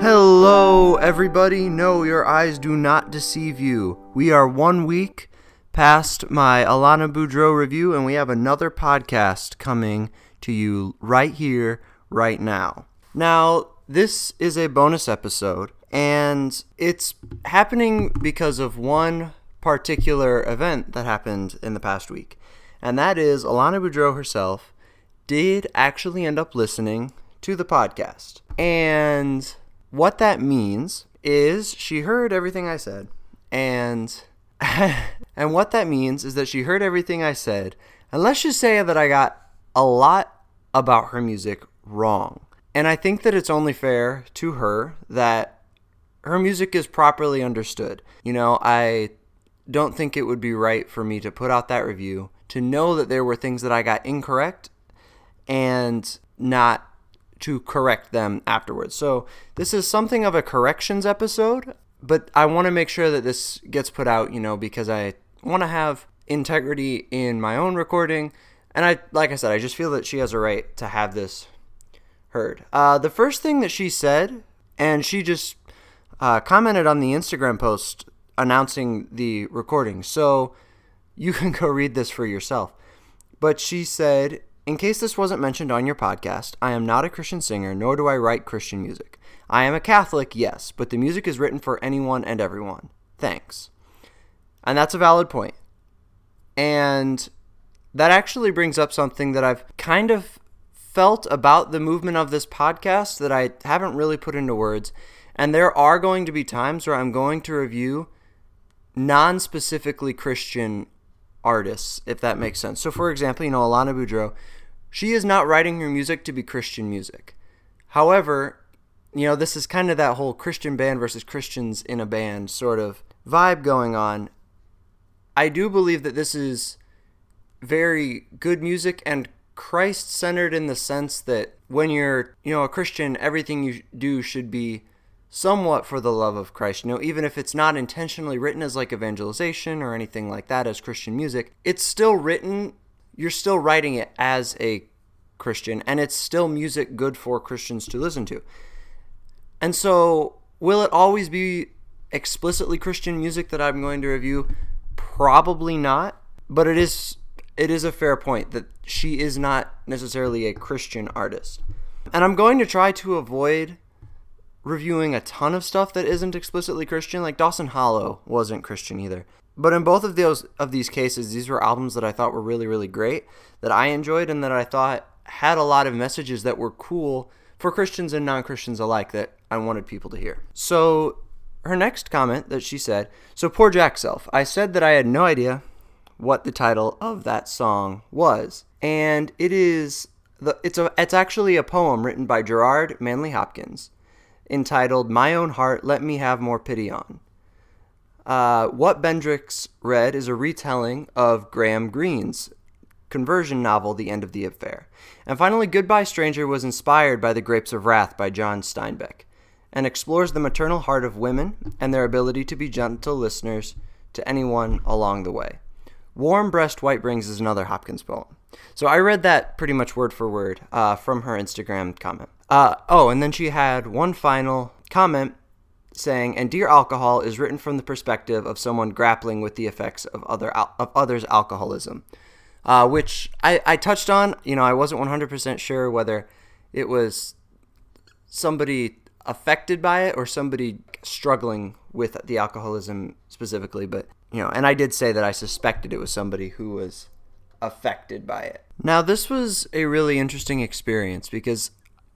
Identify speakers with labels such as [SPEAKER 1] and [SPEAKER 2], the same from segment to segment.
[SPEAKER 1] Hello, everybody. No, your eyes do not deceive you. We are one week past my Alana Boudreau review, and we have another podcast coming to you right here, right now. Now, this is a bonus episode, and it's happening because of one particular event that happened in the past week. And that is Alana Boudreau herself did actually end up listening to the podcast. And what that means is she heard everything I said. And and what that means is that she heard everything I said. And let's just say that I got a lot about her music wrong. And I think that it's only fair to her that her music is properly understood. You know, I don't think it would be right for me to put out that review to know that there were things that I got incorrect and not to correct them afterwards. So this is something of a corrections episode, but I want to make sure that this gets put out, you know, because I want to have integrity in my own recording. And I, like I said, I just feel that she has a right to have this heard. Uh, the first thing that she said, and she just uh, commented on the Instagram post announcing the recording. So you can go read this for yourself. But she said, in case this wasn't mentioned on your podcast, I am not a Christian singer, nor do I write Christian music. I am a Catholic, yes, but the music is written for anyone and everyone. Thanks. And that's a valid point. And that actually brings up something that I've kind of felt about the movement of this podcast that I haven't really put into words. And there are going to be times where I'm going to review non specifically Christian artists, if that makes sense. So, for example, you know, Alana Boudreau, she is not writing her music to be Christian music. However, you know, this is kind of that whole Christian band versus Christians in a band sort of vibe going on. I do believe that this is very good music and Christ centered in the sense that when you're, you know, a Christian, everything you do should be somewhat for the love of Christ. You know, even if it's not intentionally written as like evangelization or anything like that as Christian music, it's still written, you're still writing it as a Christian, and it's still music good for Christians to listen to. And so, will it always be explicitly Christian music that I'm going to review? Probably not, but it is it is a fair point that she is not necessarily a Christian artist. And I'm going to try to avoid reviewing a ton of stuff that isn't explicitly Christian. Like Dawson Hollow wasn't Christian either. But in both of those of these cases, these were albums that I thought were really really great, that I enjoyed and that I thought had a lot of messages that were cool for Christians and non-Christians alike that I wanted people to hear. So her next comment that she said, so poor Jackself. I said that I had no idea what the title of that song was. And it is the it's a it's actually a poem written by Gerard Manley Hopkins entitled My Own Heart, Let Me Have More Pity On. Uh, what Bendrix read is a retelling of Graham Greene's conversion novel, The End of the Affair. And finally, Goodbye Stranger was inspired by The Grapes of Wrath by John Steinbeck and explores the maternal heart of women and their ability to be gentle listeners to anyone along the way. Warm Breast Bright Wings is another Hopkins poem. So I read that pretty much word for word uh, from her Instagram comment. Uh, oh, and then she had one final comment saying, "And dear alcohol is written from the perspective of someone grappling with the effects of other al- of others' alcoholism," uh, which I, I touched on. You know, I wasn't 100% sure whether it was somebody affected by it or somebody struggling with the alcoholism specifically, but you know, and I did say that I suspected it was somebody who was affected by it. Now, this was a really interesting experience because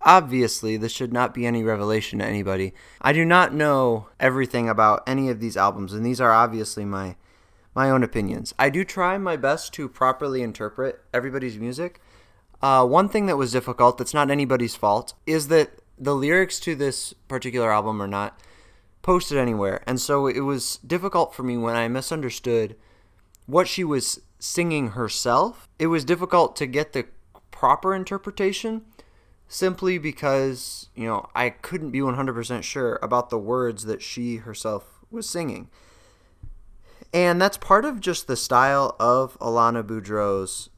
[SPEAKER 1] Obviously, this should not be any revelation to anybody. I do not know everything about any of these albums, and these are obviously my my own opinions. I do try my best to properly interpret everybody's music. Uh, one thing that was difficult, that's not anybody's fault, is that the lyrics to this particular album are not posted anywhere, and so it was difficult for me when I misunderstood what she was singing herself. It was difficult to get the proper interpretation simply because, you know, I couldn't be 100% sure about the words that she herself was singing. And that's part of just the style of Alana Boudreau's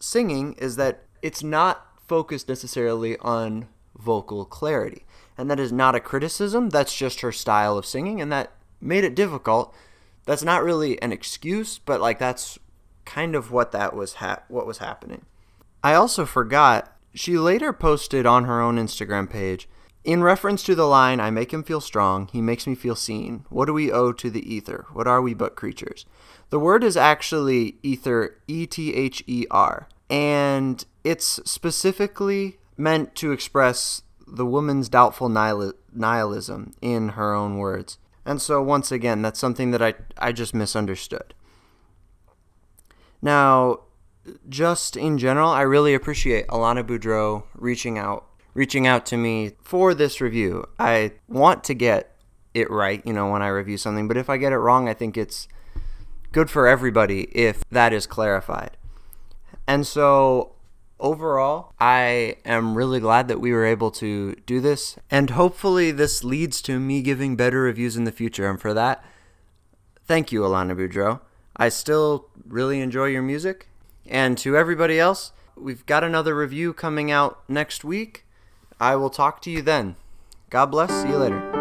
[SPEAKER 1] singing is that it's not focused necessarily on vocal clarity. And that is not a criticism, that's just her style of singing, and that made it difficult. That's not really an excuse, but like that's kind of what that was ha- what was happening. I also forgot she later posted on her own Instagram page in reference to the line, I make him feel strong, he makes me feel seen. What do we owe to the ether? What are we but creatures? The word is actually ether, E T H E R, and it's specifically meant to express the woman's doubtful nihil- nihilism in her own words. And so, once again, that's something that I, I just misunderstood. Now, just in general, I really appreciate Alana Boudreau reaching out reaching out to me for this review. I want to get it right, you know, when I review something, but if I get it wrong, I think it's good for everybody if that is clarified. And so overall, I am really glad that we were able to do this, and hopefully, this leads to me giving better reviews in the future. And for that, thank you, Alana Boudreau. I still really enjoy your music. And to everybody else, we've got another review coming out next week. I will talk to you then. God bless. See you later.